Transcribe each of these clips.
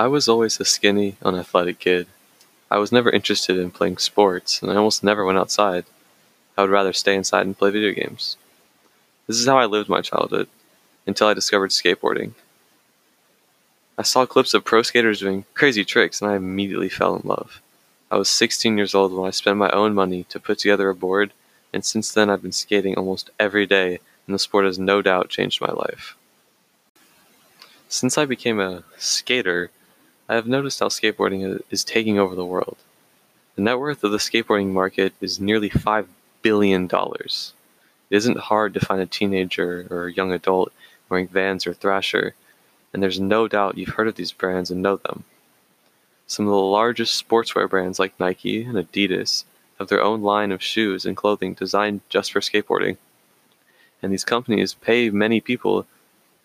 I was always a skinny, unathletic kid. I was never interested in playing sports, and I almost never went outside. I would rather stay inside and play video games. This is how I lived my childhood, until I discovered skateboarding. I saw clips of pro skaters doing crazy tricks, and I immediately fell in love. I was 16 years old when I spent my own money to put together a board, and since then I've been skating almost every day, and the sport has no doubt changed my life. Since I became a skater, I have noticed how skateboarding is taking over the world. The net worth of the skateboarding market is nearly $5 billion. It isn't hard to find a teenager or a young adult wearing Vans or Thrasher, and there's no doubt you've heard of these brands and know them. Some of the largest sportswear brands like Nike and Adidas have their own line of shoes and clothing designed just for skateboarding. And these companies pay many people,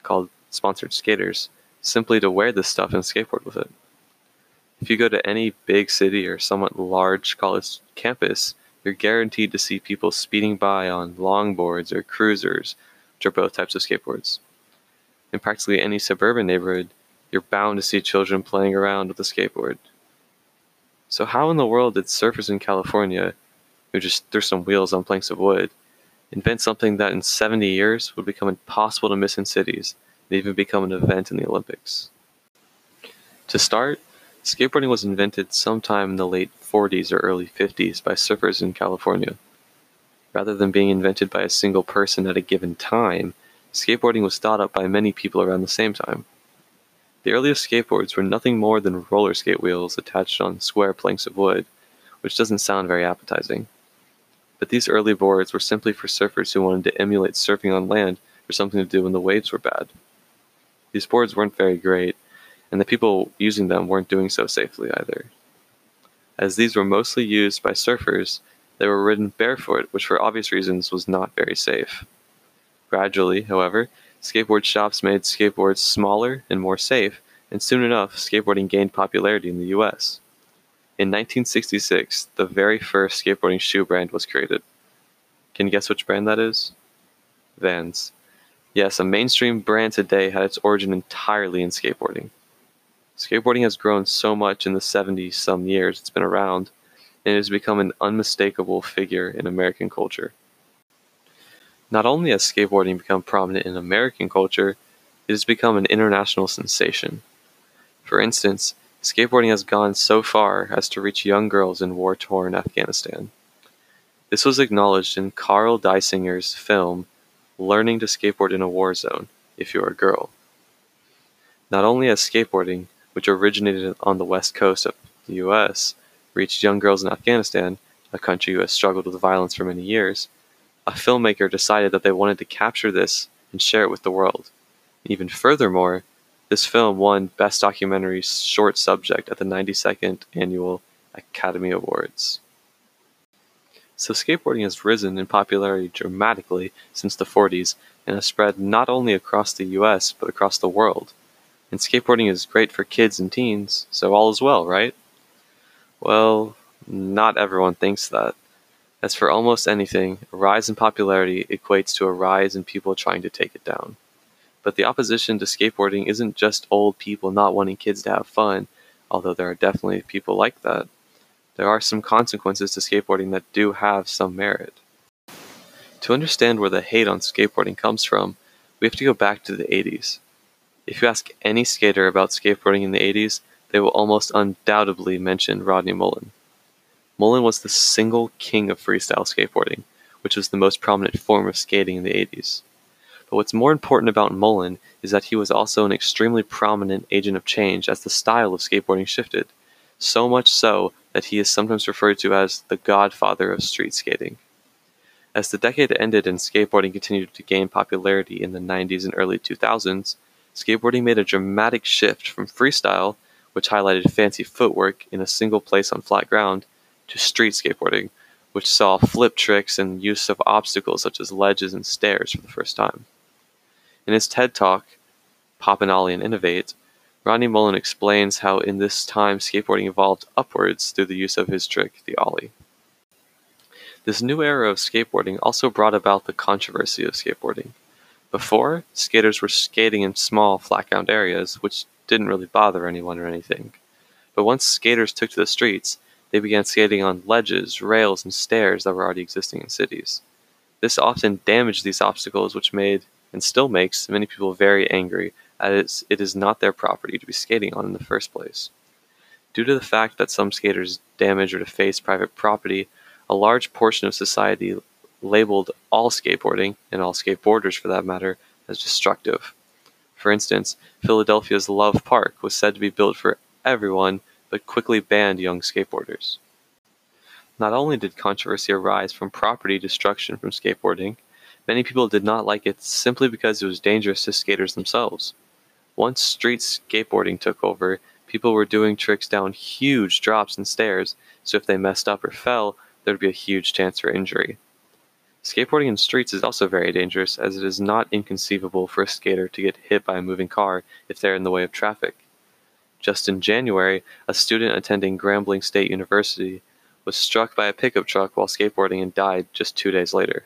called sponsored skaters, simply to wear this stuff and skateboard with it. If you go to any big city or somewhat large college campus, you're guaranteed to see people speeding by on longboards or cruisers, which are both types of skateboards. In practically any suburban neighborhood, you're bound to see children playing around with a skateboard. So, how in the world did surfers in California, who just threw some wheels on planks of wood, invent something that in 70 years would become impossible to miss in cities and even become an event in the Olympics? To start, skateboarding was invented sometime in the late 40s or early 50s by surfers in California. Rather than being invented by a single person at a given time, skateboarding was thought up by many people around the same time. The earliest skateboards were nothing more than roller skate wheels attached on square planks of wood, which doesn't sound very appetizing. But these early boards were simply for surfers who wanted to emulate surfing on land or something to do when the waves were bad. These boards weren't very great, and the people using them weren't doing so safely either. As these were mostly used by surfers, they were ridden barefoot, which for obvious reasons was not very safe. Gradually, however, skateboard shops made skateboards smaller and more safe, and soon enough, skateboarding gained popularity in the US. In 1966, the very first skateboarding shoe brand was created. Can you guess which brand that is? Vans. Yes, a mainstream brand today had its origin entirely in skateboarding. Skateboarding has grown so much in the 70 some years it's been around, and it has become an unmistakable figure in American culture. Not only has skateboarding become prominent in American culture, it has become an international sensation. For instance, skateboarding has gone so far as to reach young girls in war torn Afghanistan. This was acknowledged in Carol Dysinger's film Learning to Skateboard in a War Zone If You're a Girl. Not only has skateboarding, which originated on the west coast of the US, reached young girls in Afghanistan, a country who has struggled with violence for many years, a filmmaker decided that they wanted to capture this and share it with the world. Even furthermore, this film won Best Documentary Short Subject at the 92nd Annual Academy Awards. So, skateboarding has risen in popularity dramatically since the 40s and has spread not only across the US but across the world. And skateboarding is great for kids and teens, so all is well, right? Well, not everyone thinks that. As for almost anything, a rise in popularity equates to a rise in people trying to take it down. But the opposition to skateboarding isn't just old people not wanting kids to have fun, although there are definitely people like that there are some consequences to skateboarding that do have some merit. To understand where the hate on skateboarding comes from, we have to go back to the 80s. If you ask any skater about skateboarding in the 80s, they will almost undoubtedly mention Rodney Mullen. Mullen was the single king of freestyle skateboarding, which was the most prominent form of skating in the 80s. But what's more important about Mullen is that he was also an extremely prominent agent of change as the style of skateboarding shifted, so much so that he is sometimes referred to as the godfather of street skating. As the decade ended and skateboarding continued to gain popularity in the 90s and early 2000s, skateboarding made a dramatic shift from freestyle, which highlighted fancy footwork in a single place on flat ground, to street skateboarding, which saw flip tricks and use of obstacles such as ledges and stairs for the first time. In his TED Talk, Pop and Ollie and Innovate, Rodney Mullen explains how in this time skateboarding evolved upwards through the use of his trick, the ollie. This new era of skateboarding also brought about the controversy of skateboarding. Before, skaters were skating in small, flat ground areas, which didn't really bother anyone or anything. But once skaters took to the streets, they began skating on ledges, rails, and stairs that were already existing in cities. This often damaged these obstacles, which made, and still makes, many people very angry, as it is not their property to be skating on in the first place. Due to the fact that some skaters damage or deface private property, a large portion of society labeled all skateboarding, and all skateboarders for that matter, as destructive. For instance, Philadelphia's Love Park was said to be built for everyone but quickly banned young skateboarders. Not only did controversy arise from property destruction from skateboarding, many people did not like it simply because it was dangerous to skaters themselves. Once street skateboarding took over, people were doing tricks down huge drops and stairs, so if they messed up or fell, there would be a huge chance for injury. Skateboarding in streets is also very dangerous, as it is not inconceivable for a skater to get hit by a moving car if they're in the way of traffic. Just in January, a student attending Grambling State University was struck by a pickup truck while skateboarding and died just two days later.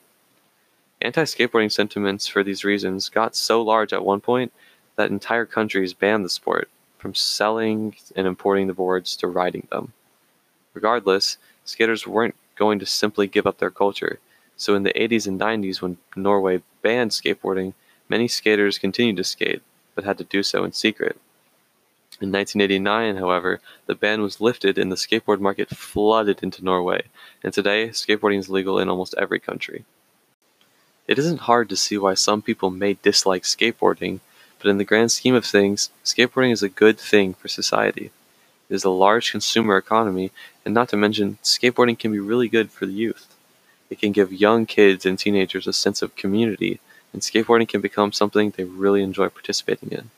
Anti skateboarding sentiments for these reasons got so large at one point that entire countries banned the sport, from selling and importing the boards to riding them. Regardless, skaters weren't going to simply give up their culture, so in the 80s and 90s, when Norway banned skateboarding, many skaters continued to skate, but had to do so in secret. In 1989, however, the ban was lifted and the skateboard market flooded into Norway, and today skateboarding is legal in almost every country. It isn't hard to see why some people may dislike skateboarding, but in the grand scheme of things, skateboarding is a good thing for society. It is a large consumer economy, and not to mention, skateboarding can be really good for the youth. It can give young kids and teenagers a sense of community, and skateboarding can become something they really enjoy participating in.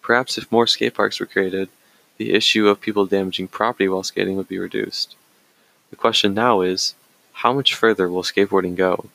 Perhaps if more skate parks were created, the issue of people damaging property while skating would be reduced. The question now is how much further will skateboarding go?